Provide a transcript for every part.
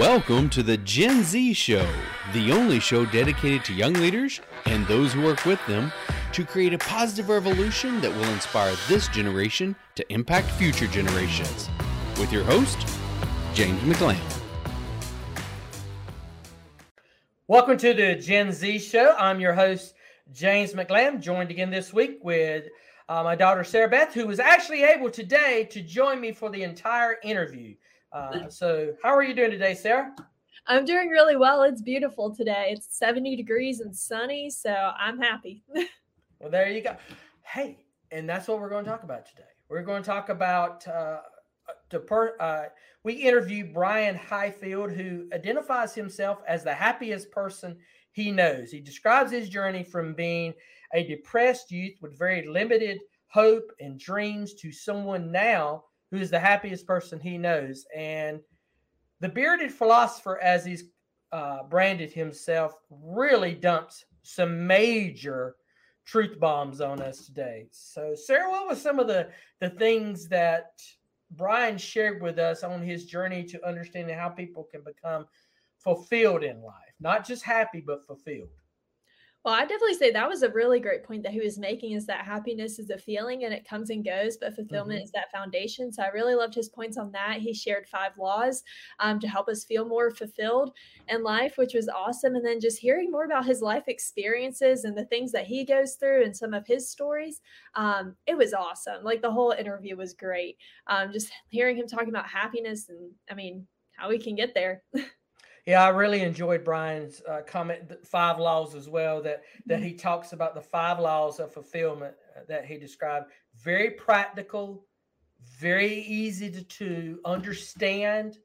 Welcome to the Gen Z Show, the only show dedicated to young leaders and those who work with them to create a positive revolution that will inspire this generation to impact future generations. With your host, James McLean. Welcome to the Gen Z Show. I'm your host, James McLean, joined again this week with uh, my daughter, Sarah Beth, who was actually able today to join me for the entire interview. Uh, so, how are you doing today, Sarah? I'm doing really well. It's beautiful today. It's 70 degrees and sunny, so I'm happy. well, there you go. Hey, and that's what we're going to talk about today. We're going to talk about uh, to per, uh, we interviewed Brian Highfield, who identifies himself as the happiest person he knows. He describes his journey from being a depressed youth with very limited hope and dreams to someone now who is the happiest person he knows. And the bearded philosopher, as he's uh, branded himself, really dumps some major truth bombs on us today. So, Sarah, what was some of the the things that Brian shared with us on his journey to understanding how people can become fulfilled in life, not just happy but fulfilled? Well, I definitely say that was a really great point that he was making is that happiness is a feeling and it comes and goes, but fulfillment mm-hmm. is that foundation. So I really loved his points on that. He shared five laws um, to help us feel more fulfilled in life, which was awesome. And then just hearing more about his life experiences and the things that he goes through and some of his stories, um, it was awesome. Like the whole interview was great. Um, just hearing him talking about happiness and I mean, how we can get there. Yeah, I really enjoyed Brian's uh, comment, five laws as well. That that mm-hmm. he talks about the five laws of fulfillment uh, that he described. Very practical, very easy to, to understand,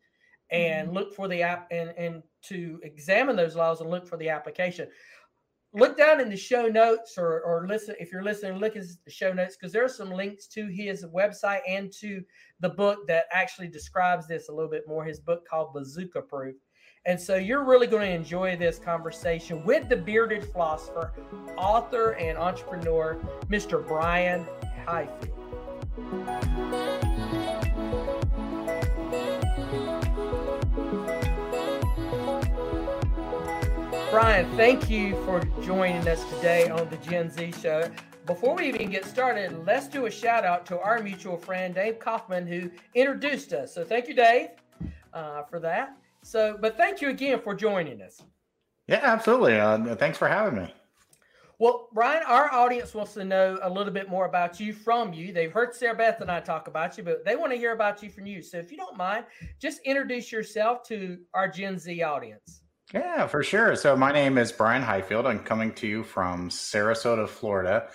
and mm-hmm. look for the app and and to examine those laws and look for the application. Look down in the show notes or or listen if you're listening. Look at the show notes because there are some links to his website and to the book that actually describes this a little bit more. His book called Bazooka Proof and so you're really going to enjoy this conversation with the bearded philosopher, author, and entrepreneur, Mr. Brian Highfield. Brian, thank you for joining us today on the Gen Z show. Before we even get started, let's do a shout out to our mutual friend, Dave Kaufman, who introduced us. So thank you, Dave, uh, for that. So, but thank you again for joining us. Yeah, absolutely. Uh, thanks for having me. Well, Brian, our audience wants to know a little bit more about you from you. They've heard Sarah Beth and I talk about you, but they want to hear about you from you. So, if you don't mind, just introduce yourself to our Gen Z audience. Yeah, for sure. So, my name is Brian Highfield. I'm coming to you from Sarasota, Florida.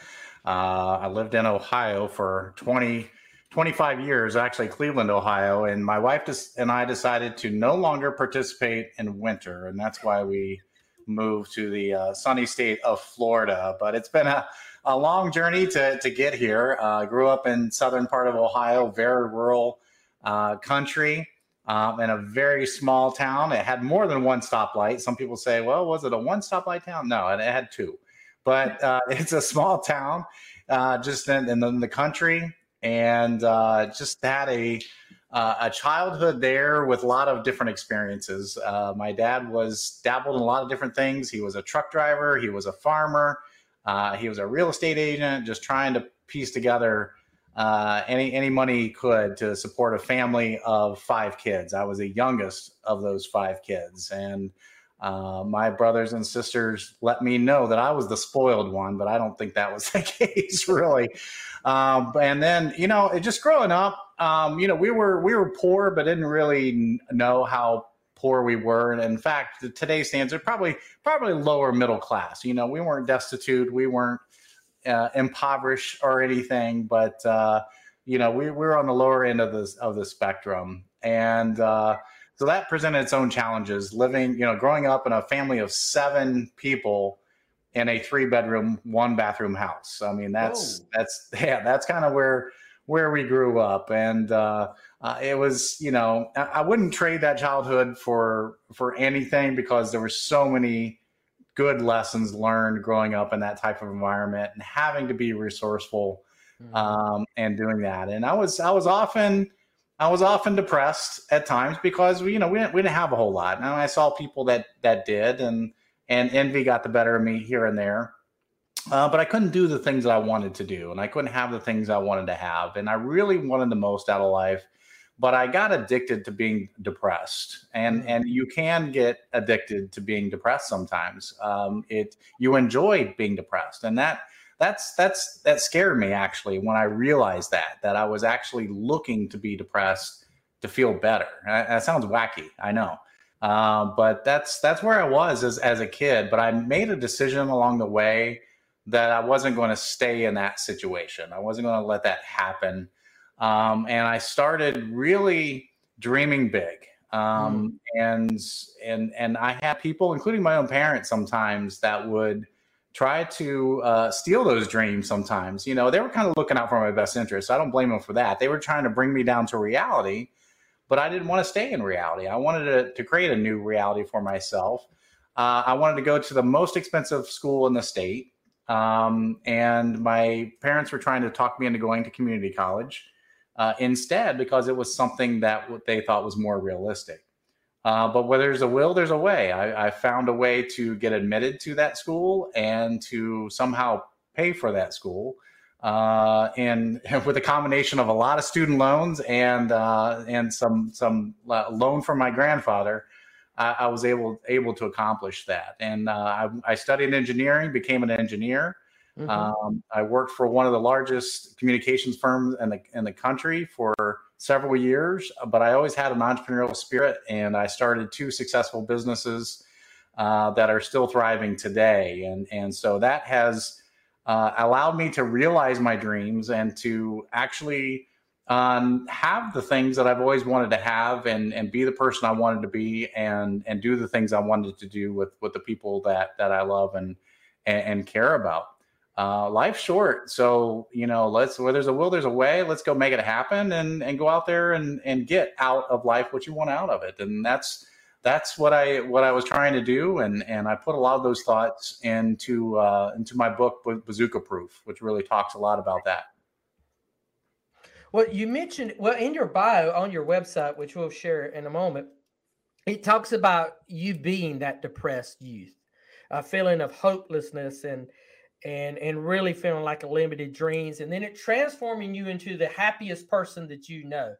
Uh, I lived in Ohio for 20 25 years, actually Cleveland, Ohio, and my wife and I decided to no longer participate in winter, and that's why we moved to the uh, sunny state of Florida. But it's been a, a long journey to, to get here. Uh, I uh, grew up in southern part of Ohio, very rural uh, country. Um, in a very small town, it had more than one stoplight. Some people say, "Well, was it a one stoplight town?" No, it had two. But uh, it's a small town, uh, just in, in the country and uh, just had a uh, a childhood there with a lot of different experiences. Uh, my dad was dabbled in a lot of different things. He was a truck driver. He was a farmer. Uh, he was a real estate agent, just trying to piece together uh, any any money he could to support a family of five kids. I was the youngest of those five kids, and uh, my brothers and sisters let me know that I was the spoiled one, but I don't think that was the case really. Um, and then, you know, just growing up, um, you know, we were we were poor, but didn't really know how poor we were. And in fact, today's standards probably probably lower middle class. You know, we weren't destitute, we weren't uh, impoverished or anything, but uh, you know, we, we were on the lower end of the of the spectrum, and uh, so that presented its own challenges. Living, you know, growing up in a family of seven people in a three bedroom, one bathroom house. I mean, that's that's yeah, that's kind of where where we grew up, and uh, uh, it was you know I, I wouldn't trade that childhood for for anything because there were so many good lessons learned growing up in that type of environment and having to be resourceful mm-hmm. um, and doing that. And I was I was often I was often depressed at times because we, you know, we didn't, we didn't have a whole lot. And I saw people that that did, and and envy got the better of me here and there. Uh, but I couldn't do the things that I wanted to do, and I couldn't have the things I wanted to have, and I really wanted the most out of life. But I got addicted to being depressed, and mm. and you can get addicted to being depressed sometimes. Um, it you enjoy being depressed, and that that's that's that scared me actually when I realized that that I was actually looking to be depressed to feel better. That sounds wacky, I know, uh, but that's that's where I was as as a kid. But I made a decision along the way that I wasn't going to stay in that situation. I wasn't going to let that happen, um, and I started really dreaming big. Um, mm. and and and I had people, including my own parents, sometimes that would try to uh, steal those dreams sometimes. You know, they were kind of looking out for my best interest. I don't blame them for that. They were trying to bring me down to reality, but I didn't want to stay in reality. I wanted to, to create a new reality for myself. Uh, I wanted to go to the most expensive school in the state. Um, and my parents were trying to talk me into going to community college uh, instead because it was something that they thought was more realistic. Uh, but where there's a will, there's a way. I, I, found a way to get admitted to that school and to somehow pay for that school. Uh, and with a combination of a lot of student loans and uh, and some some loan from my grandfather, I, I, was able able to accomplish that. And uh, I, I, studied engineering, became an engineer. Mm-hmm. Um, I worked for one of the largest communications firms in the in the country for several years, but I always had an entrepreneurial spirit, and I started two successful businesses uh, that are still thriving today. And and so that has uh, allowed me to realize my dreams and to actually um, have the things that I've always wanted to have, and and be the person I wanted to be, and and do the things I wanted to do with with the people that that I love and and, and care about uh, life's short. So, you know, let's, where there's a will, there's a way. Let's go make it happen and, and go out there and, and get out of life what you want out of it. And that's, that's what I, what I was trying to do. And, and I put a lot of those thoughts into, uh, into my book, Bazooka Proof, which really talks a lot about that. Well, you mentioned, well, in your bio on your website, which we'll share in a moment, it talks about you being that depressed youth, a feeling of hopelessness and, and and really feeling like a limited dreams and then it transforming you into the happiest person that you know.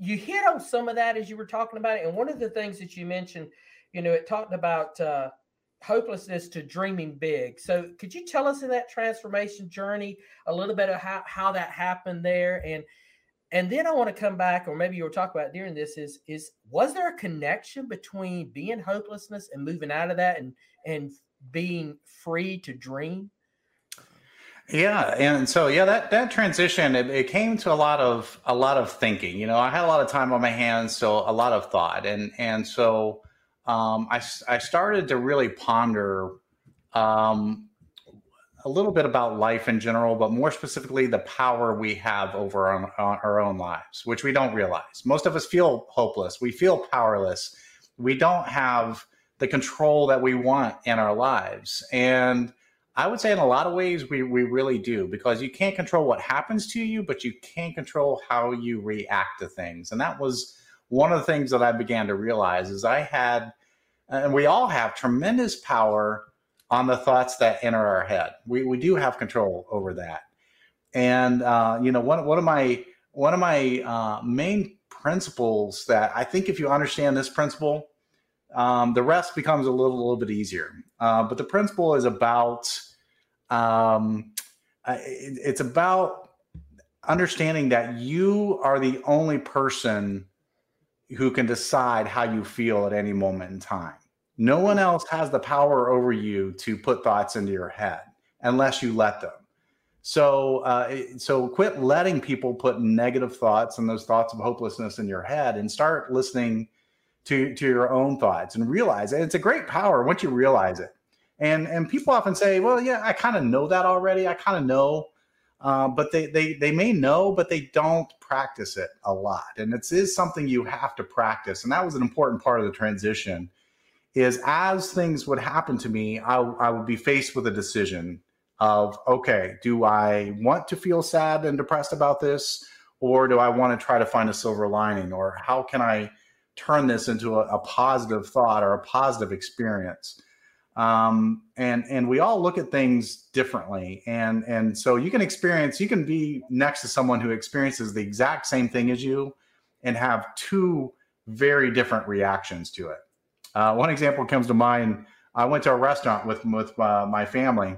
You hit on some of that as you were talking about it and one of the things that you mentioned you know it talked about uh, hopelessness to dreaming big. So could you tell us in that transformation journey a little bit of how, how that happened there? And and then i want to come back or maybe you were talking about during this is is was there a connection between being hopelessness and moving out of that and and being free to dream? Yeah, and so yeah, that that transition it, it, came to a lot of a lot of thinking. You know, I had a lot of time on my hands, so a lot of thought, and and so um, I I started to really ponder um, a little bit about life in general, but more specifically the power we have over our, our own lives, which we don't realize. Most of us feel hopeless. We feel powerless. We don't have the control that we want in our lives. And I would say in a lot of ways we we really do because you can't control what happens to you, but you can control how you react to things. And that was one of the things that I began to realize is I had and we all have tremendous power on the thoughts that enter our head. We we do have control over that. And uh, you know, one one of my one of my uh, main principles that I think if you understand this principle, um, the rest becomes a little, a little bit easier. Uh, but the principle is about um, it, it's about understanding that you are the only person who can decide how you feel at any moment in time. No one else has the power over you to put thoughts into your head unless you let them. So, uh, so quit letting people put negative thoughts and those thoughts of hopelessness in your head, and start listening to to your own thoughts and realize it. It's a great power once you realize it. And and people often say, well, yeah, I kind of know that already. I kind of know, uh, but they they they may know, but they don't practice it a lot. And it is something you have to practice. And that was an important part of the transition. Is as things would happen to me, I, I would be faced with a decision of okay, do I want to feel sad and depressed about this? or do I want to try to find a silver lining, or how can I turn this into a, a positive thought or a positive experience? Um, and and we all look at things differently, and and so you can experience, you can be next to someone who experiences the exact same thing as you, and have two very different reactions to it. Uh, one example comes to mind. I went to a restaurant with with uh, my family,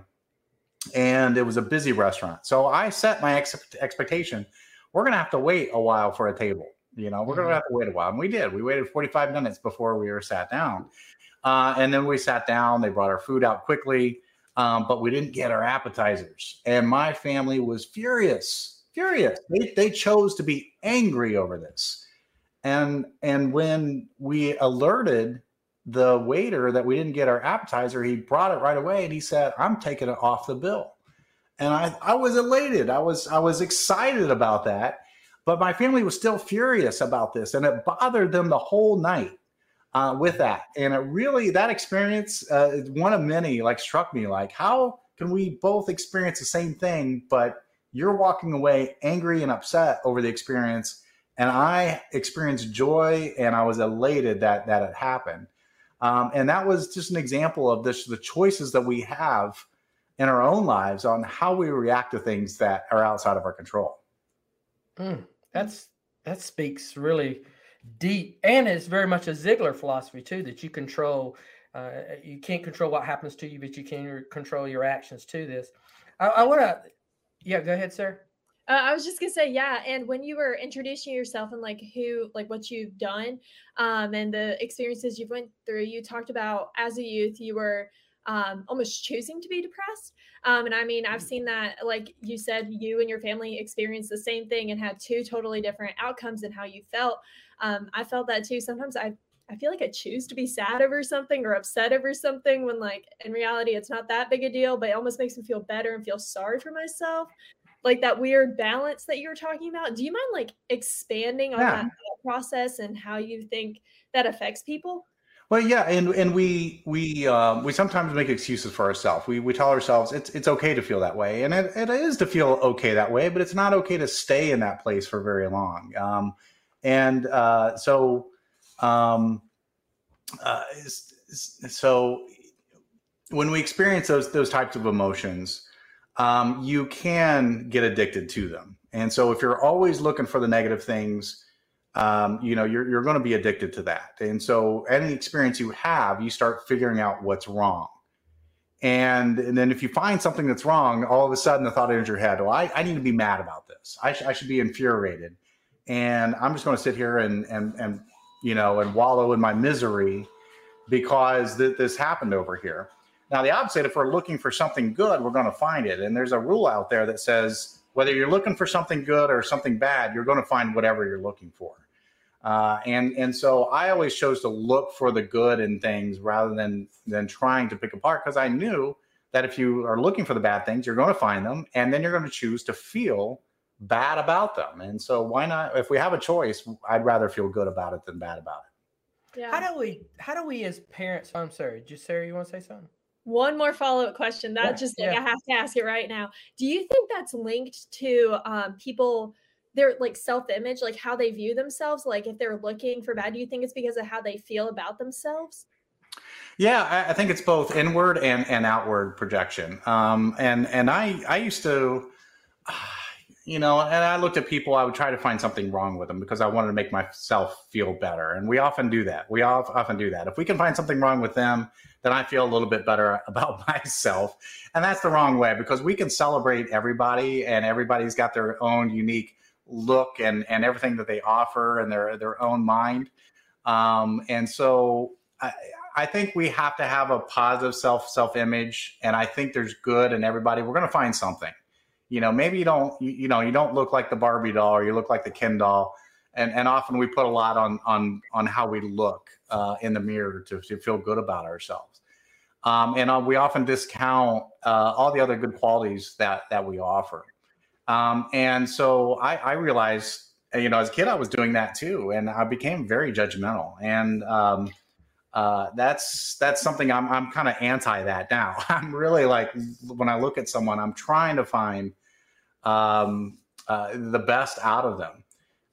and it was a busy restaurant. So I set my ex- expectation: we're going to have to wait a while for a table. You know, we're going to mm-hmm. have to wait a while, and we did. We waited 45 minutes before we were sat down, uh, and then we sat down. They brought our food out quickly, um, but we didn't get our appetizers, and my family was furious. Furious. They, they chose to be angry over this and and when we alerted the waiter that we didn't get our appetizer, he brought it right away and he said, I'm taking it off the bill. And I, I was elated. I was I was excited about that. But my family was still furious about this, and it bothered them the whole night uh, with that. And it really that experience, uh, one of many, like struck me like how can we both experience the same thing, but you're walking away angry and upset over the experience, and I experienced joy and I was elated that that had happened. Um, and that was just an example of this, the choices that we have in our own lives on how we react to things that are outside of our control. Mm, that's that speaks really deep, and it's very much a Ziglar philosophy too. That you control, uh, you can't control what happens to you, but you can control your actions to this. I, I want to, yeah, go ahead, sir. Uh, I was just gonna say, yeah. And when you were introducing yourself and like who, like what you've done, um, and the experiences you've went through, you talked about as a youth you were um, almost choosing to be depressed. Um, and I mean, I've seen that, like you said, you and your family experienced the same thing and had two totally different outcomes in how you felt. Um, I felt that too. Sometimes I I feel like I choose to be sad over something or upset over something when like in reality it's not that big a deal, but it almost makes me feel better and feel sorry for myself like that weird balance that you were talking about. Do you mind like expanding on yeah. that process and how you think that affects people? Well, yeah, and and we we um, we sometimes make excuses for ourselves. We we tell ourselves it's it's okay to feel that way, and it, it is to feel okay that way, but it's not okay to stay in that place for very long. Um, and uh, so, um, uh, so when we experience those those types of emotions, um, you can get addicted to them. And so if you're always looking for the negative things, um, you know, you're, you're going to be addicted to that. And so any experience you have, you start figuring out what's wrong. And, and then if you find something that's wrong, all of a sudden the thought enters your head, well, I, I need to be mad about this. I, sh- I should be infuriated. And I'm just going to sit here and, and, and, you know, and wallow in my misery because th- this happened over here. Now, the opposite, if we're looking for something good, we're going to find it. And there's a rule out there that says whether you're looking for something good or something bad, you're going to find whatever you're looking for. Uh, and and so I always chose to look for the good in things rather than than trying to pick apart because I knew that if you are looking for the bad things, you're going to find them, and then you're going to choose to feel bad about them. And so why not? If we have a choice, I'd rather feel good about it than bad about it. Yeah. How do we? How do we as parents? I'm sorry, just Sarah, you want to say something? One more follow up question. That yeah, just like yeah. I have to ask it right now. Do you think that's linked to um, people? Their like self-image like how they view themselves like if they're looking for bad do you think it's because of how they feel about themselves? Yeah i, I think it's both inward and, and outward projection. Um, and and i i used to you know and i looked at people i would try to find something wrong with them because i wanted to make myself feel better. And we often do that. We often do that. If we can find something wrong with them then I feel a little bit better about myself. And that's the wrong way because we can celebrate everybody and everybody's got their own unique look and, and everything that they offer and their, their own mind. Um, and so I, I think we have to have a positive self self image, and I think there's good in everybody. We're going to find something. You know, maybe you don't you, you, know you don't look like the Barbie doll or you look like the Ken doll, and and often we put a lot on on on how we look uh, in the mirror to, to feel good about ourselves. Um, and uh, we often discount uh, all the other good qualities that that we offer. Um, and so I, I, realized, you know, as a kid, I was doing that too, and I became very judgmental. And um, uh, that's that's something I'm I'm kind of anti that now. I'm really like when I look at someone, I'm trying to find um, uh, the best out of them.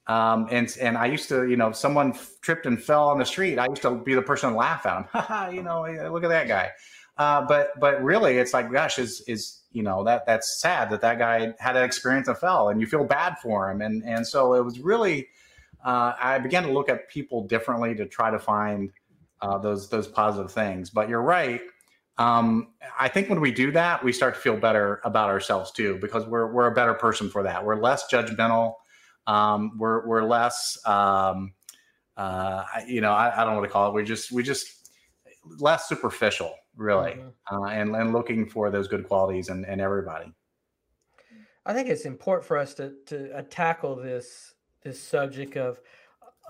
Um, and and I used to, you know, if someone tripped and fell on the street, I used to be the person to laugh at them. you know, look at that guy. Uh, but but really, it's like, gosh, is is you know that that's sad that that guy had that experience and fell, and you feel bad for him. And and so it was really, uh, I began to look at people differently to try to find uh, those those positive things. But you're right. Um, I think when we do that, we start to feel better about ourselves too, because we're we're a better person for that. We're less judgmental. Um, we're we're less, um, uh, you know, I, I, don't know what to call it. We just we just less superficial, really, mm-hmm. uh, and and looking for those good qualities and in everybody. I think it's important for us to to uh, tackle this this subject of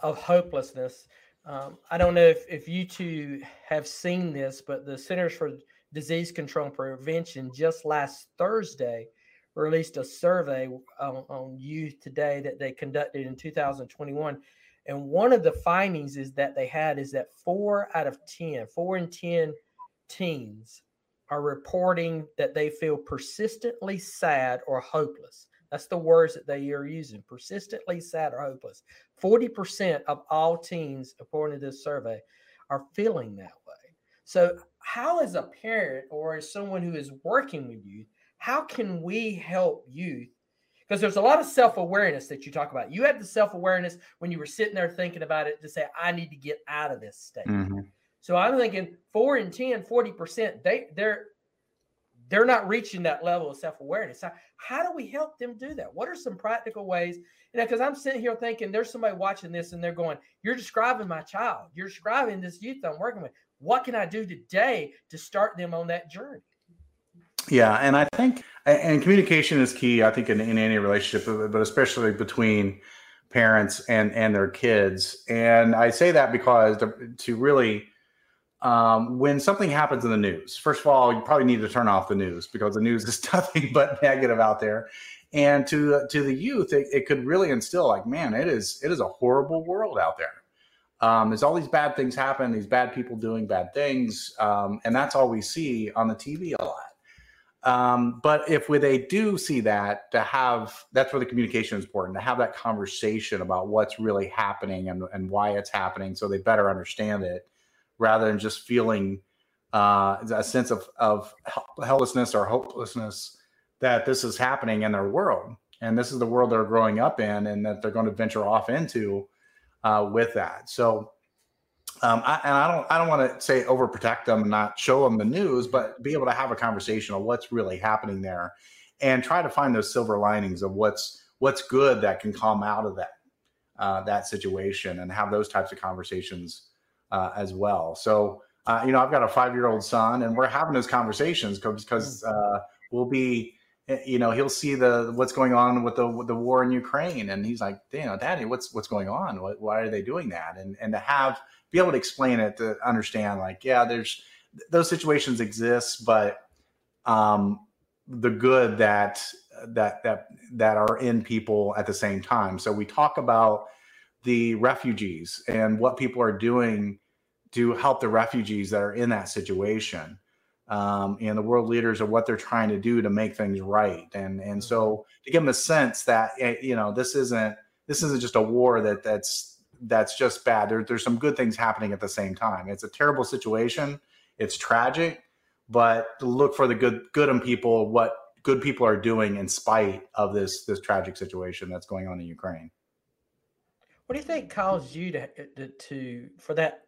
of hopelessness um, I don't know if, if you two have seen this, but the Centers for Disease Control and Prevention just last Thursday released a survey on, on youth today that they conducted in 2021. And one of the findings is that they had is that four out of 10, four in 10 teens are reporting that they feel persistently sad or hopeless. That's the words that they are using persistently sad or hopeless. 40% of all teens, according to this survey, are feeling that way. So, how, as a parent or as someone who is working with youth, how can we help youth? Because there's a lot of self awareness that you talk about. You had the self awareness when you were sitting there thinking about it to say, I need to get out of this state. Mm-hmm. So I'm thinking four and 10, 40%, they, they're, they're not reaching that level of self-awareness. How, how do we help them do that? What are some practical ways? You know, because I'm sitting here thinking there's somebody watching this and they're going, You're describing my child, you're describing this youth I'm working with. What can I do today to start them on that journey? Yeah, and I think and communication is key, I think, in, in any relationship, but especially between parents and and their kids. And I say that because to, to really um, when something happens in the news, first of all, you probably need to turn off the news because the news is nothing but negative out there. And to to the youth, it, it could really instill like, man, it is it is a horrible world out there. Um, there's all these bad things happen, these bad people doing bad things, um, and that's all we see on the TV a lot. Um, but if we, they do see that, to have that's where the communication is important to have that conversation about what's really happening and, and why it's happening, so they better understand it rather than just feeling uh, a sense of, of helplessness or hopelessness that this is happening in their world. And this is the world they're growing up in and that they're going to venture off into uh, with that. So, um, I, and I don't, I don't want to say overprotect them and not show them the news, but be able to have a conversation of what's really happening there, and try to find those silver linings of what's what's good that can come out of that uh, that situation, and have those types of conversations uh, as well. So, uh, you know, I've got a five year old son, and we're having those conversations because mm. uh, we'll be, eh, you know, he'll see the what's going on with the the war in Ukraine, and he's like, you know, Daddy, what's what's going on? What, why are they doing that? And and to have be able to explain it to understand, like, yeah, there's those situations exist, but um, the good that that that that are in people at the same time. So we talk about the refugees and what people are doing to help the refugees that are in that situation um, and the world leaders of what they're trying to do to make things right. And and so mm-hmm. to give them a sense that eh, you know this isn't this isn't just a war that that's that's just bad. There, there's some good things happening at the same time. It's a terrible situation. It's tragic but look for the good good in people what good people are doing in spite of this this tragic situation that's going on in ukraine what do you think caused you to, to, to for that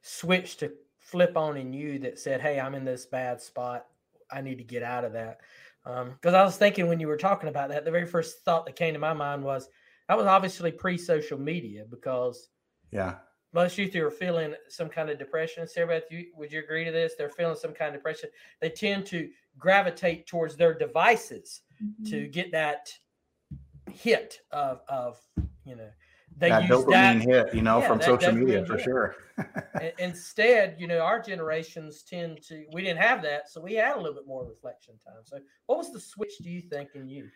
switch to flip on in you that said, "Hey, I'm in this bad spot. I need to get out of that." Because um, I was thinking when you were talking about that, the very first thought that came to my mind was that was obviously pre-social media because yeah, most youth are feeling some kind of depression. Sarah Beth, you, would you agree to this? They're feeling some kind of depression. They tend to gravitate towards their devices mm-hmm. to get that hit of of you know they that use dopamine that, hit, you know, yeah, from social media for hit. sure. Instead, you know, our generations tend to we didn't have that, so we had a little bit more reflection time. So, what was the switch? Do you think in you?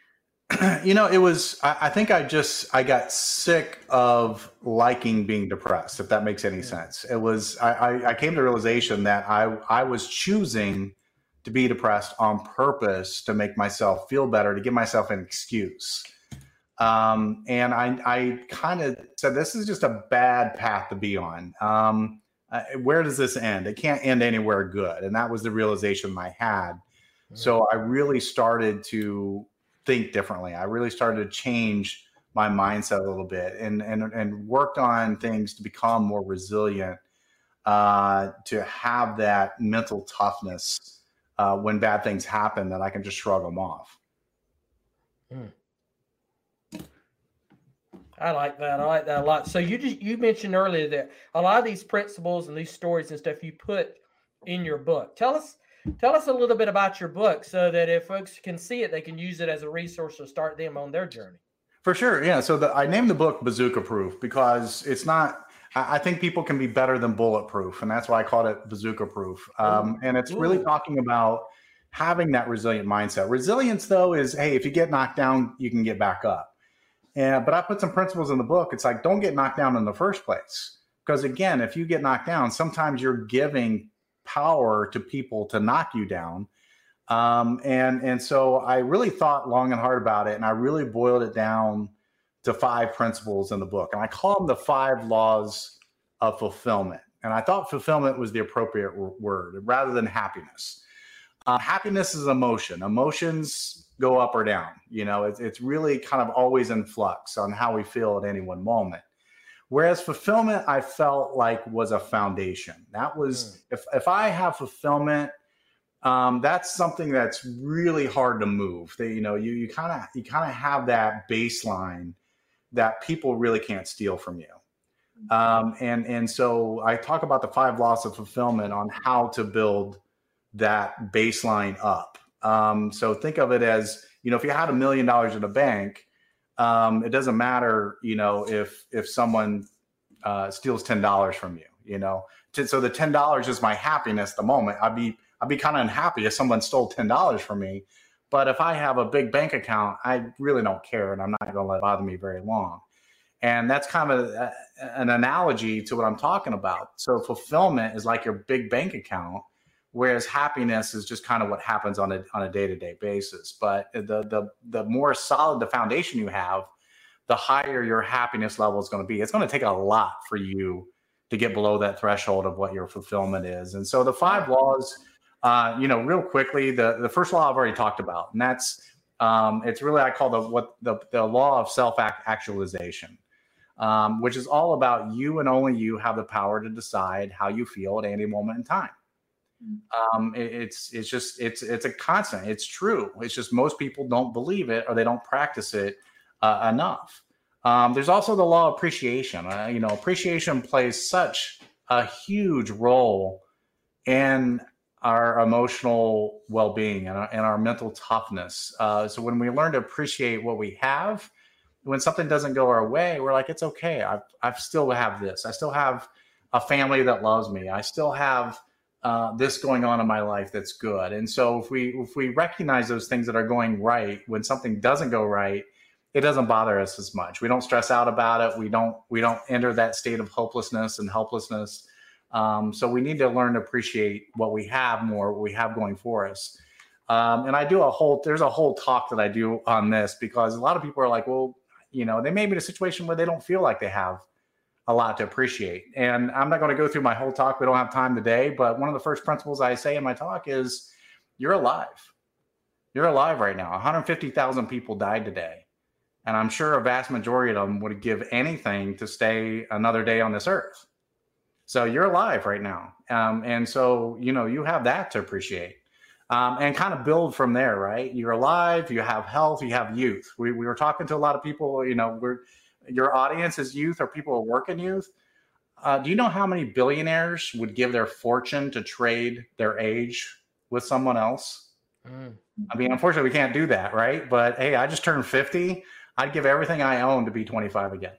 you know, it was. I, I, think I just I got sick of liking being depressed. If that makes any sense, it was. I, I I came to realization that I I was choosing to be depressed on purpose to make myself feel better, to give myself an excuse Um, and I, I kind of said, this is just a bad path to be on. Um, uh, where does this end? It can't end anywhere good. And that was the realization I had. Mm-hmm. So I really started to think differently. I really started to change my mindset a little bit and and and worked on things to become more resilient, uh, to have that mental toughness uh, when bad things happen that I can just shrug them off. Mm. I like that. I like that a lot. So you just you mentioned earlier that a lot of these principles and these stories and stuff you put in your book. Tell us tell us a little bit about your book so that if folks can see it, they can use it as a resource to start them on their journey. For sure, yeah. So the, I named the book Bazooka Proof because it's not. I, think people can be better than bulletproof, and that's why I called it Bazooka Proof. Um, and it's really talking about having that resilient mindset. Resilience, though, is hey, if you get knocked down, you can get back up and but I put some principles in the book. It's like don't get knocked down in the first place. Because again, if you get knocked down, sometimes you're giving power to people to knock you down. Um, and and so I really thought long and hard about it, and I really boiled it down to five principles in the book, and I call them the five laws of fulfillment. And I thought fulfillment was the appropriate word rather than happiness. Uh, happiness is emotion. Emotions go up or down. You know, it's, it's really kind of always in flux on how we feel at any one moment. Whereas fulfillment, I felt like was a foundation. That was mm. if if I have fulfillment, um, that's something that's really hard to move. That you know, you you kind of you kind of have that baseline that people really can't steal from you. Um, and and so I talk about the five laws of fulfillment on how to build that baseline up. Um, so think of it as, you know, if you had a million dollars in a bank, um, it doesn't matter, you know, if if someone uh, steals ten dollars from you, you know. So the ten dollars is my happiness. The moment I'd be I'd be kind of unhappy if someone stole ten dollars from me. But if I have a big bank account, I really don't care, and I'm not going to let it bother me very long. And that's kind of a, an analogy to what I'm talking about. So fulfillment is like your big bank account whereas happiness is just kind of what happens on a on a day-to-day basis. But the the the more solid the foundation you have the higher your happiness level is going to be. It's going to take a lot for you to get below that threshold of what your fulfillment is. And so the five laws uh, you know real quickly the the first law i've already talked about and that's um, it's really i call the what the, the law of self actualization um, which is all about you and only you have the power to decide how you feel at any moment in time um, it, it's it's just it's it's a constant. It's true. It's just most people don't believe it or they don't practice it uh, enough. Um, there's also the law of appreciation. Uh, you know, appreciation plays such a huge role in our emotional well-being and our, and our mental toughness. Uh, so when we learn to appreciate what we have, when something doesn't go our way, we're like, it's okay. I I still have this. I still have a family that loves me. I still have uh, this going on in my life that's good. And so if we if we recognize those things that are going right when something doesn't go right, it doesn't bother us as much. We don't stress out about it. We don't we don't enter that state of hopelessness and helplessness. Um, so we need to learn to appreciate what we have more, what we have going for us. Um, and I do a whole there's a whole talk that I do on this because a lot of people are like, well, you know, they may be in a situation where they don't feel like they have a lot to appreciate. And I'm not going to go through my whole talk. We don't have time today. But one of the first principles I say in my talk is you're alive. You're alive right now. 150,000 people died today. And I'm sure a vast majority of them would give anything to stay another day on this earth. So you're alive right now. Um, and so, you know, you have that to appreciate. Um, and kind of build from there, right? You're alive, you have health, you have youth. We, we were talking to a lot of people, you know, we're your audience is youth or people who work in youth, uh, do you know how many billionaires would give their fortune to trade their age with someone else? Mm. I mean, unfortunately, we can't do that, right? But hey, I just turned 50. I'd give everything I own to be 25 again.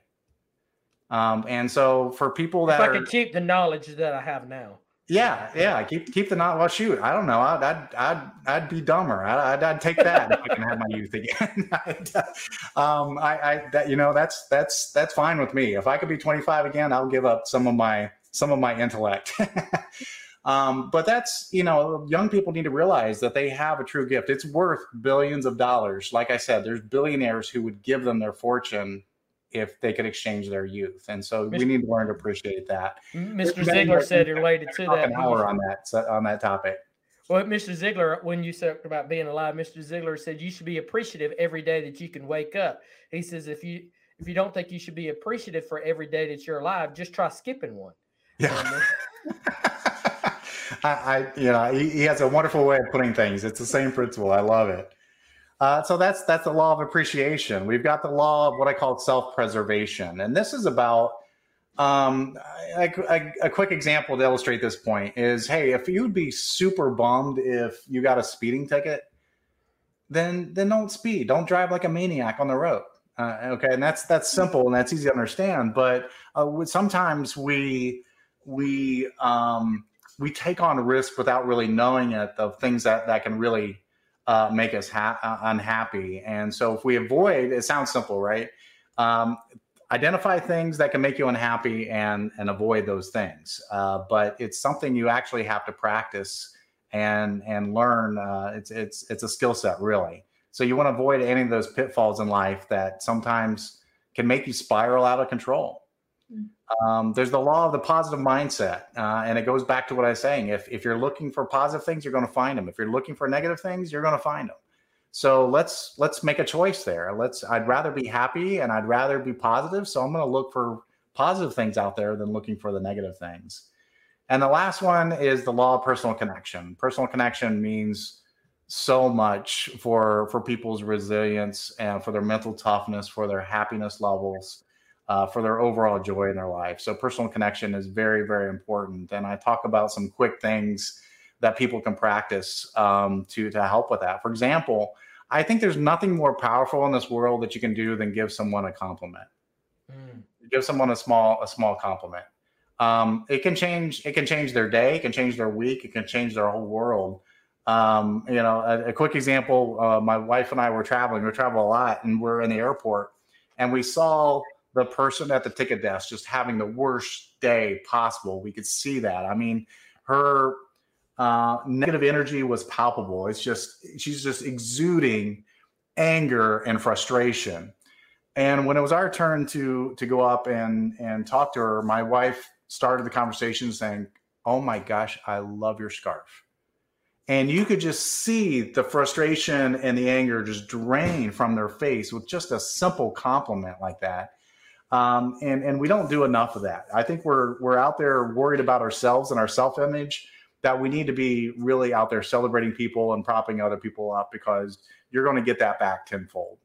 Um, and so for people that if I could keep the knowledge that I have now. Yeah, yeah. Keep keep the not. Well, shoot, I don't know. I'd I'd I'd, I'd be dumber. I'd, I'd, take that if I can have my youth again. um, I, I that you know that's that's that's fine with me. If I could be 25 again, I'll give up some of my some of my intellect. Um, but that's, you know, young people need to realize that they have a true gift. It's worth billions of dollars. Like I said, there's billionaires who would give them their fortune if they could exchange their youth. And so Mr. we need to learn to appreciate that. Mr. Ziglar said related to that. An hour on that on that topic. Well, Mr. Ziglar, when you talked about being alive, Mr. Ziglar said you should be appreciative every day that you can wake up. He says if you if you don't think you should be appreciative for every day that you're alive, just try skipping one. Yeah. Um, I, I, you know, he, he, has a wonderful way of putting things. It's the same principle. I love it. Uh, so that's that's the law of appreciation. We've got the law of what I call self-preservation, and this is about um, a, quick example to illustrate this point is: Hey, if you'd be super bummed if you got a speeding ticket, then then don't speed. Don't drive like a maniac on the road. Uh, okay, and that's that's simple and that's easy to understand. But uh, sometimes we we um, we take on risk without really knowing it of things that that can really uh, make us ha- uh, unhappy. And so if we avoid, it sounds simple, right? Um, identify things that can make you unhappy and and avoid those things. Uh, but it's something you actually have to practice and and learn. Uh, it's it's it's a skill set really. So you want to avoid any of those pitfalls in life that sometimes can make you spiral out of control. Um, there's the law of the positive mindset, uh, and it goes back to what I was saying. If if you're looking for positive things, you're going to find them. If you're looking for negative things, you're going to find them. So let's let's make a choice there. Let's. I'd rather be happy and I'd rather be positive. So I'm going to look for positive things out there than looking for the negative things. And the last one is the law of personal connection. Personal connection means so much for for people's resilience and for their mental toughness, for their happiness levels uh, for their overall joy in their life. So personal connection is very, very important. And I talk about some quick things that people can practice um, to to help with that. For example, I think there's nothing more powerful in this world that you can do than give someone a compliment. Mm. Give someone a small a small compliment. Um, it can change. It can change their day. It can change their week. It can change their whole world. Um, you know, a, a quick example. Uh, my wife and I were traveling. We travel a lot, and we're in the airport, and we saw the person at the ticket desk just having the worst day possible. We could see that. I mean, her uh, negative energy was palpable. It's just she's just exuding anger and frustration. And when it was our turn to to go up and and talk to her, my wife started the conversation saying, "Oh my gosh, I love your scarf." And you could just see the frustration and the anger just drain from their face with just a simple compliment like that. Um, and and we don't do enough of that. I think we're we're out there worried about ourselves and our self image. That we need to be really out there celebrating people and propping other people up because you're going to get that back tenfold.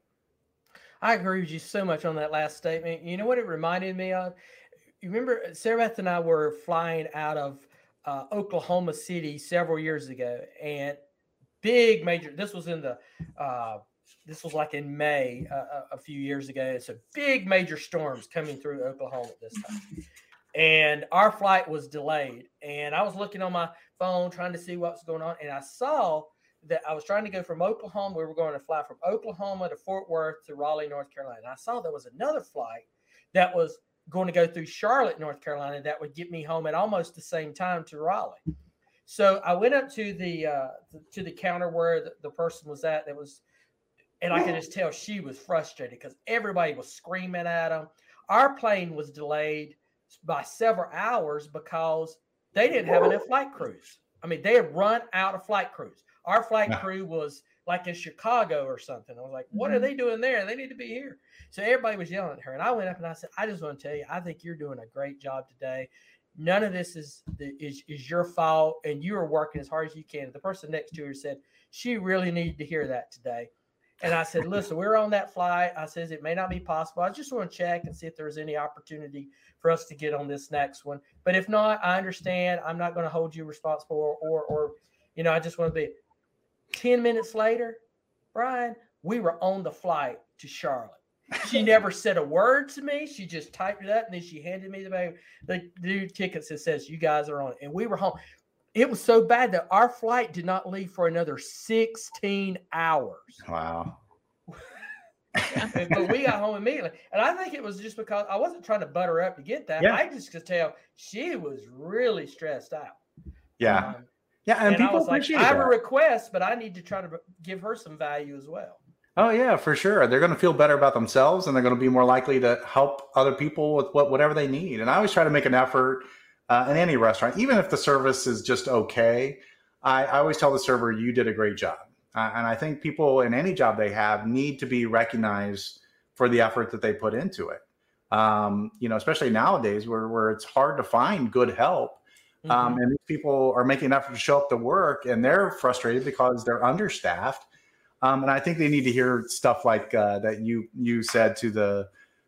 I agree with you so much on that last statement. You know what it reminded me of? You remember Sarah Beth and I were flying out of uh, Oklahoma City several years ago, and big major. This was in the uh, this was like in May uh, a few years ago. A big major storms coming through Oklahoma at this time. And our flight was delayed. And I was looking on my phone trying to see what's going on. And I saw that I was trying to go from Oklahoma. We were going to fly from Oklahoma to Fort Worth to Raleigh, North Carolina. I saw there was another flight that was going to go through Charlotte, North Carolina, that would get me home at almost the same time to Raleigh. So I went up to the uh, to the counter where the, the person was at that was and I could just tell she was frustrated because everybody was screaming at them. Our plane was delayed by several hours because they didn't have enough flight crews. I mean, they had run out of flight crews. Our flight crew was like in Chicago or something. I was like, what are mm-hmm. they doing there? They need to be here. So everybody was yelling at her. And I went up and I said, I just want to tell you, I think you're doing a great job today. None of this is, is, is your fault. And you are working as hard as you can. The person next to her said, she really needed to hear that today. And I said, listen, we're on that flight. I says it may not be possible. I just want to check and see if there's any opportunity for us to get on this next one. But if not, I understand. I'm not going to hold you responsible or, or, or you know, I just want to be 10 minutes later, Brian, we were on the flight to Charlotte. She never said a word to me. She just typed it up and then she handed me the, the new tickets that says you guys are on. And we were home it was so bad that our flight did not leave for another 16 hours. Wow. but we got home immediately. And I think it was just because I wasn't trying to butter up to get that. Yeah. I just could tell she was really stressed out. Yeah. Um, yeah, and, and people I was like, I have that. a request, but I need to try to give her some value as well. Oh yeah, for sure. They're going to feel better about themselves, and they're going to be more likely to help other people with what whatever they need. And I always try to make an effort uh, in any restaurant, even if the service is just okay. I, I always tell the server, "You did a great job." Uh, and I think people in any job they have need to be recognized for the effort that they put into it. Um, you know, especially nowadays where where it's hard to find good help. Um, mm-hmm. and these people are making an effort to show up to work and they're frustrated because they're understaffed um, and I think they need to hear stuff like uh, that you you said to the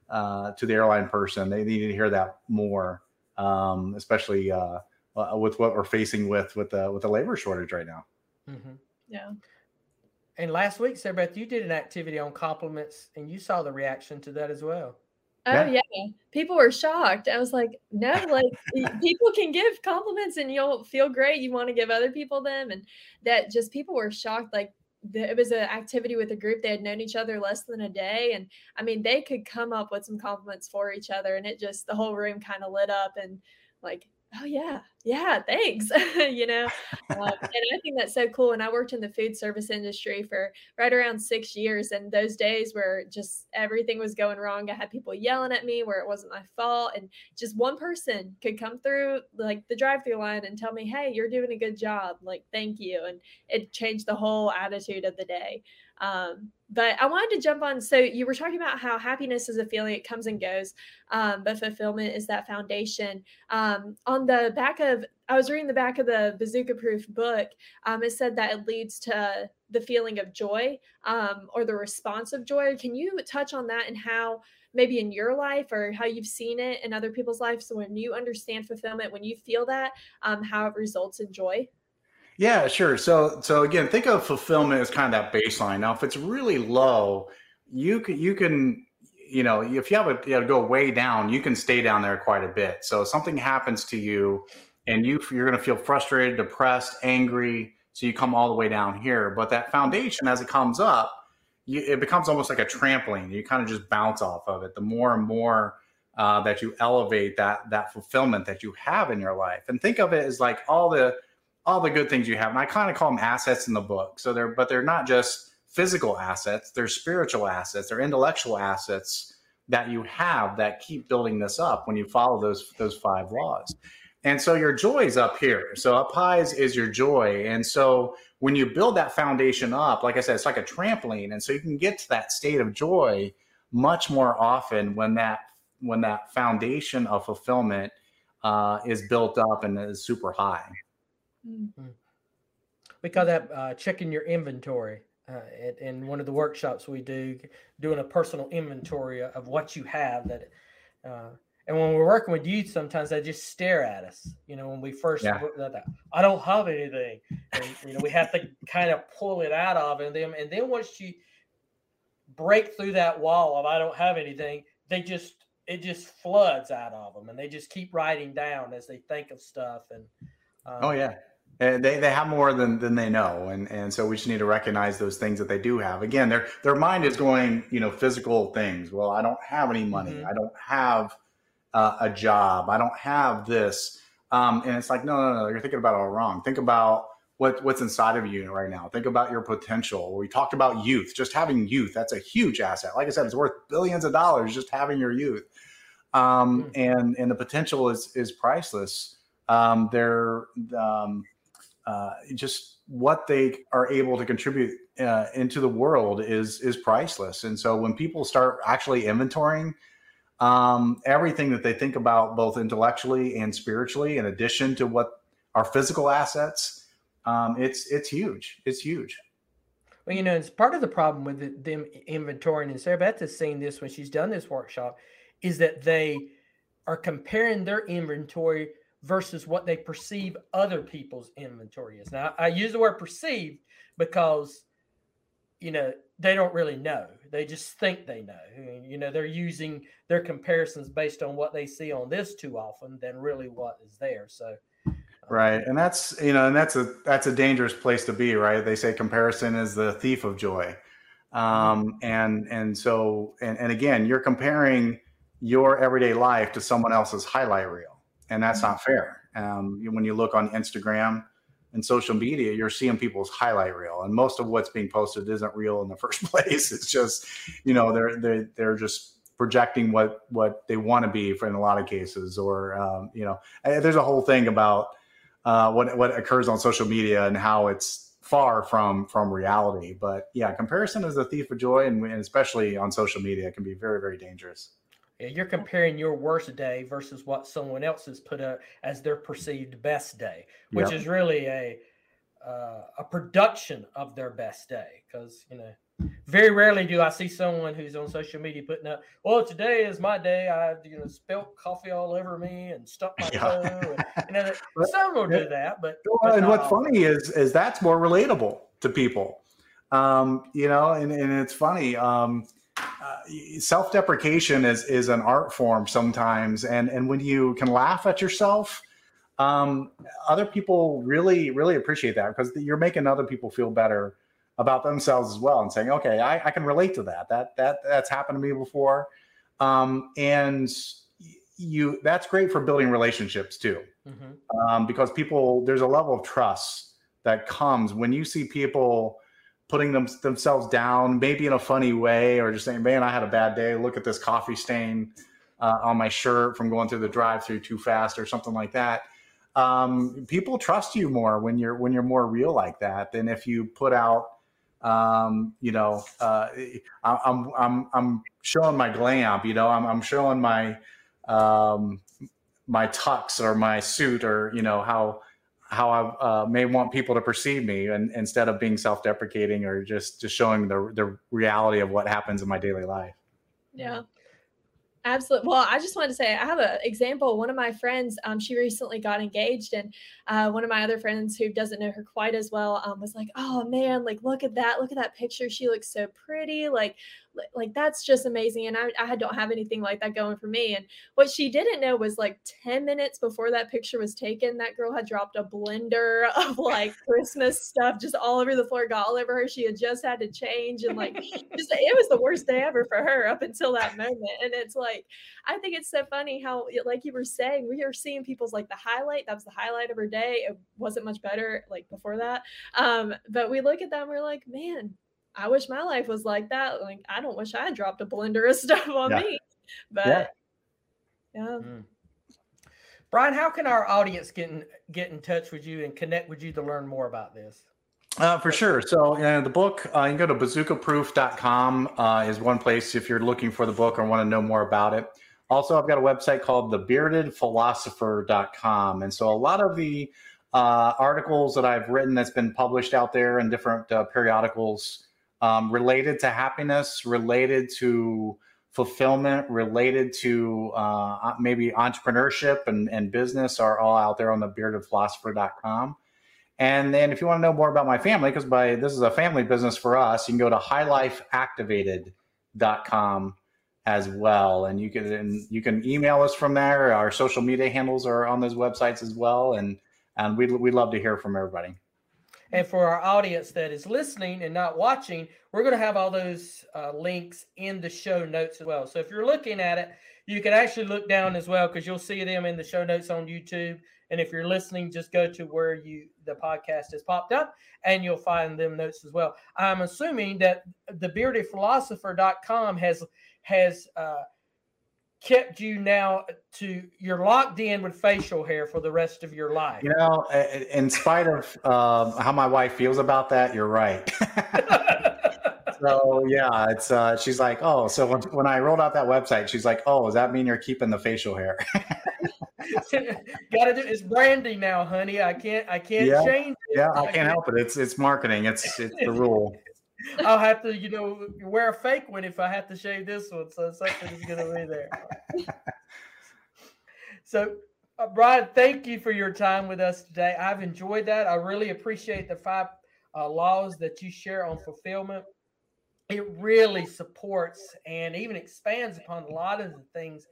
uh, to the airline person. They need to hear that more, um, especially uh, uh with what we're facing with with the with the labor shortage right now. Mm-hmm. Yeah. And last week, Sarah Beth, you did an activity on compliments, and you saw the reaction to that as well. Oh yeah. yeah. people were shocked. I was like, no, like people can give compliments and you'll feel great. You want to give other people them, and that just people were shocked. Like it was an activity with a group they had known each other less than a day and i mean they could come up with some compliments for each other and it just the whole room kind of lit up and like oh yeah. Yeah thanks. You know um, and i think that's so cool and i worked in the food service industry for right around six years and those days where just everything was going wrong i had people yelling at me where it wasn't my fault and just one person could come through like the drive through line and tell me hey you're doing a good job like thank you and it changed the whole attitude of the day um, but I wanted to jump on. So you were talking about how happiness is a feeling; it comes and goes, um, but fulfillment is that foundation. Um, on the back of, I was reading the back of the Bazooka Proof book. Um, it said that it leads to the feeling of joy um, or the response of joy. Can you touch on that and how? maybe in your life or how you've seen it in other people's lives so when you understand fulfillment when you feel that um, how it results in joy yeah, sure. So so again, think of fulfillment as kind of that baseline. Now, if it's really low, you can you can you know if you have a you know, go way down, you can stay down there quite a bit. So something happens to you, and you you're going to feel frustrated, depressed, angry. So you come all the way down here. But that foundation, as it comes up, you, it becomes almost like a trampoline. You kind of just bounce off of it. The more and more uh, that you elevate that that fulfillment that you have in your life, and think of it as like all the all the good things you have. And I kind of call them assets in the book. So they're, but they're not just physical assets, they're spiritual assets, they're intellectual assets that you have that keep building this up when you follow those those five laws. And so your joy is up here. So up high is, is your joy. And so when you build that foundation up, like I said, it's like a trampoline. And so you can get to that state of joy much more often when that when that foundation of fulfillment uh, is built up and is super high. Mm-hmm. We call that uh, checking your inventory. Uh, in one of the workshops we do, doing a personal inventory of what you have. That, uh, and when we're working with youth, sometimes they just stare at us. You know, when we first, yeah. I don't have anything, and you know, we have to kind of pull it out of them. And then once you break through that wall of I don't have anything, they just it just floods out of them, and they just keep writing down as they think of stuff. And um, oh yeah, and they, they have more than, than they know. And, and so we just need to recognize those things that they do have. Again, their, their mind is going, you know, physical things. Well, I don't have any money. Mm-hmm. I don't have uh, a job. I don't have this. Um, and it's like, no, no, no, you're thinking about it all wrong. Think about what, what's inside of you right now. Think about your potential. We talked about youth, just having youth. That's a huge asset. Like I said, it's worth billions of dollars just having your youth. Um, mm-hmm. and, and the potential is, is priceless. Um, they're, um, uh, just what they are able to contribute uh, into the world is is priceless. And so when people start actually inventorying um, everything that they think about, both intellectually and spiritually, in addition to what our physical assets, um, it's it's huge. It's huge. Well, you know, it's part of the problem with the, them inventorying, and Sarah Beth has seen this when she's done this workshop, is that they are comparing their inventory versus what they perceive other people's inventory is. Now, I use the word perceived because, you know, they don't really know. They just think they know. You know, they're using their comparisons based on what they see on this too often than really what is there. So, um, right, and that's you know, and that's a that's a dangerous place to be. Right? They say comparison is the thief of joy, um, and and so and and again, you're comparing your everyday life to someone else's highlight reel and that's not fair. Um, when you look on Instagram and social media, you're seeing people's highlight reel, and most of what's being posted isn't real in the first place. It's just, you know, they're they're they're just projecting what what they want to be for in a lot of cases, or um, you know, there's a whole thing about uh, what what occurs on social media and how it's far from from reality. But yeah, comparison is a thief of joy, and, and especially on social media, can be very very dangerous. Yeah, you're comparing your worst day versus what someone else has put up as their perceived best day, which yep. is really a uh, a production of their best day. Because you know, very rarely do I see someone who's on social media putting up, "Well, today is my day. I you know spilt coffee all over me and stuck my yeah. toe." And, you know, but, some will do that, but, well, and what's funny is is that's more relatable to people. Um, you know, and, and it's funny. Um, uh, self-deprecation is is an art form sometimes, and and when you can laugh at yourself, um, other people really really appreciate that because you're making other people feel better about themselves as well and saying, okay, I, I can relate to that. That that that's happened to me before, um, and you that's great for building relationships too, mm-hmm. um, because people there's a level of trust that comes when you see people putting them, themselves down, maybe in a funny way, or just saying, "Man, I had a bad day. Look at this coffee stain uh, on my shirt from going through the drive-through too fast," or something like that. Um, people trust you more when you're when you're more real like that than if you put out, um, you know, uh, I'm I'm I'm showing my glam. You know, I'm I'm showing my um, my tux or my suit or you know how how I uh, may want people to perceive me, and instead of being self-deprecating or just just showing the the reality of what happens in my daily life. Yeah. Absolutely. Well, I just wanted to say I have an example. One of my friends, um, she recently got engaged, and uh, one of my other friends who doesn't know her quite as well um, was like, "Oh man, like look at that! Look at that picture. She looks so pretty. Like, like that's just amazing and I, I don't have anything like that going for me and what she didn't know was like 10 minutes before that picture was taken that girl had dropped a blender of like christmas stuff just all over the floor got all over her she had just had to change and like just it was the worst day ever for her up until that moment and it's like i think it's so funny how like you were saying we are seeing people's like the highlight that was the highlight of her day it wasn't much better like before that um but we look at them we're like man I wish my life was like that. Like I don't wish I had dropped a blender of stuff on yeah. me. But yeah. yeah. Mm. Brian, how can our audience get in, get in touch with you and connect with you to learn more about this? Uh, for sure. So, uh, the book, uh, you can go to bazookaproof.com uh, is one place if you're looking for the book or want to know more about it. Also, I've got a website called thebeardedphilosopher.com. And so, a lot of the uh, articles that I've written that's been published out there in different uh, periodicals um, related to happiness, related to fulfillment, related to uh, maybe entrepreneurship and, and business are all out there on the beardedphilosopher.com. And then if you want to know more about my family, because by this is a family business for us, you can go to highlifeactivated.com as well. And you can and you can email us from there. Our social media handles are on those websites as well. And and we'd, we'd love to hear from everybody. And for our audience that is listening and not watching, we're going to have all those uh, links in the show notes as well. So if you're looking at it, you can actually look down as well because you'll see them in the show notes on YouTube. And if you're listening, just go to where you the podcast has popped up and you'll find them notes as well. I'm assuming that the beardedphilosopher.com has has uh, kept you now to you're locked in with facial hair for the rest of your life. You know, in spite of uh, how my wife feels about that, you're right. so yeah, it's uh, she's like, oh, so when, when I rolled out that website, she's like, oh, does that mean you're keeping the facial hair? Gotta do it's branding now, honey. I can't I can't yeah, change it. Yeah, I can't help it. It's it's marketing. It's it's the rule. I'll have to, you know, wear a fake one if I have to shave this one. So something is going to be there. so, uh, Brian, thank you for your time with us today. I've enjoyed that. I really appreciate the five uh, laws that you share on fulfillment. It really supports and even expands upon a lot of the things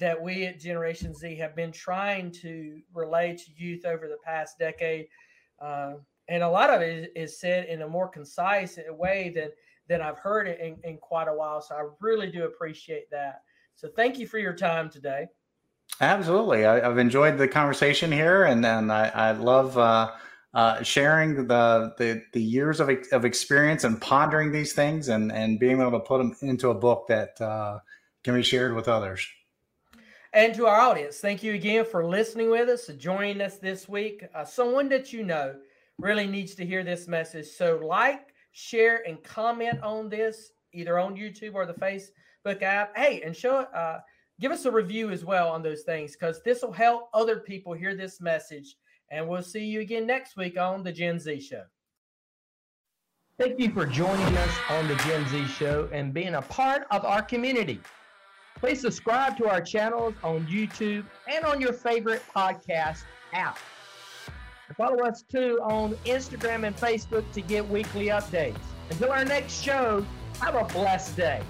that we at Generation Z have been trying to relay to youth over the past decade. Uh, and a lot of it is said in a more concise way than than I've heard it in, in quite a while. So I really do appreciate that. So thank you for your time today. Absolutely. I, have enjoyed the conversation here, and, and I, I love uh, uh, sharing the, the, the years of, of experience and pondering these things and, and being able to put them into a book that uh, can be shared with others. And to our audience, thank you again for listening with us, and joining us this week. Uh, someone that you know really needs to hear this message. So, like, share, and comment on this either on YouTube or the Facebook app. Hey, and show uh, give us a review as well on those things because this will help other people hear this message. And we'll see you again next week on the Gen Z Show. Thank you for joining us on the Gen Z Show and being a part of our community. Please subscribe to our channels on YouTube and on your favorite podcast app. Follow us too on Instagram and Facebook to get weekly updates. Until our next show, have a blessed day.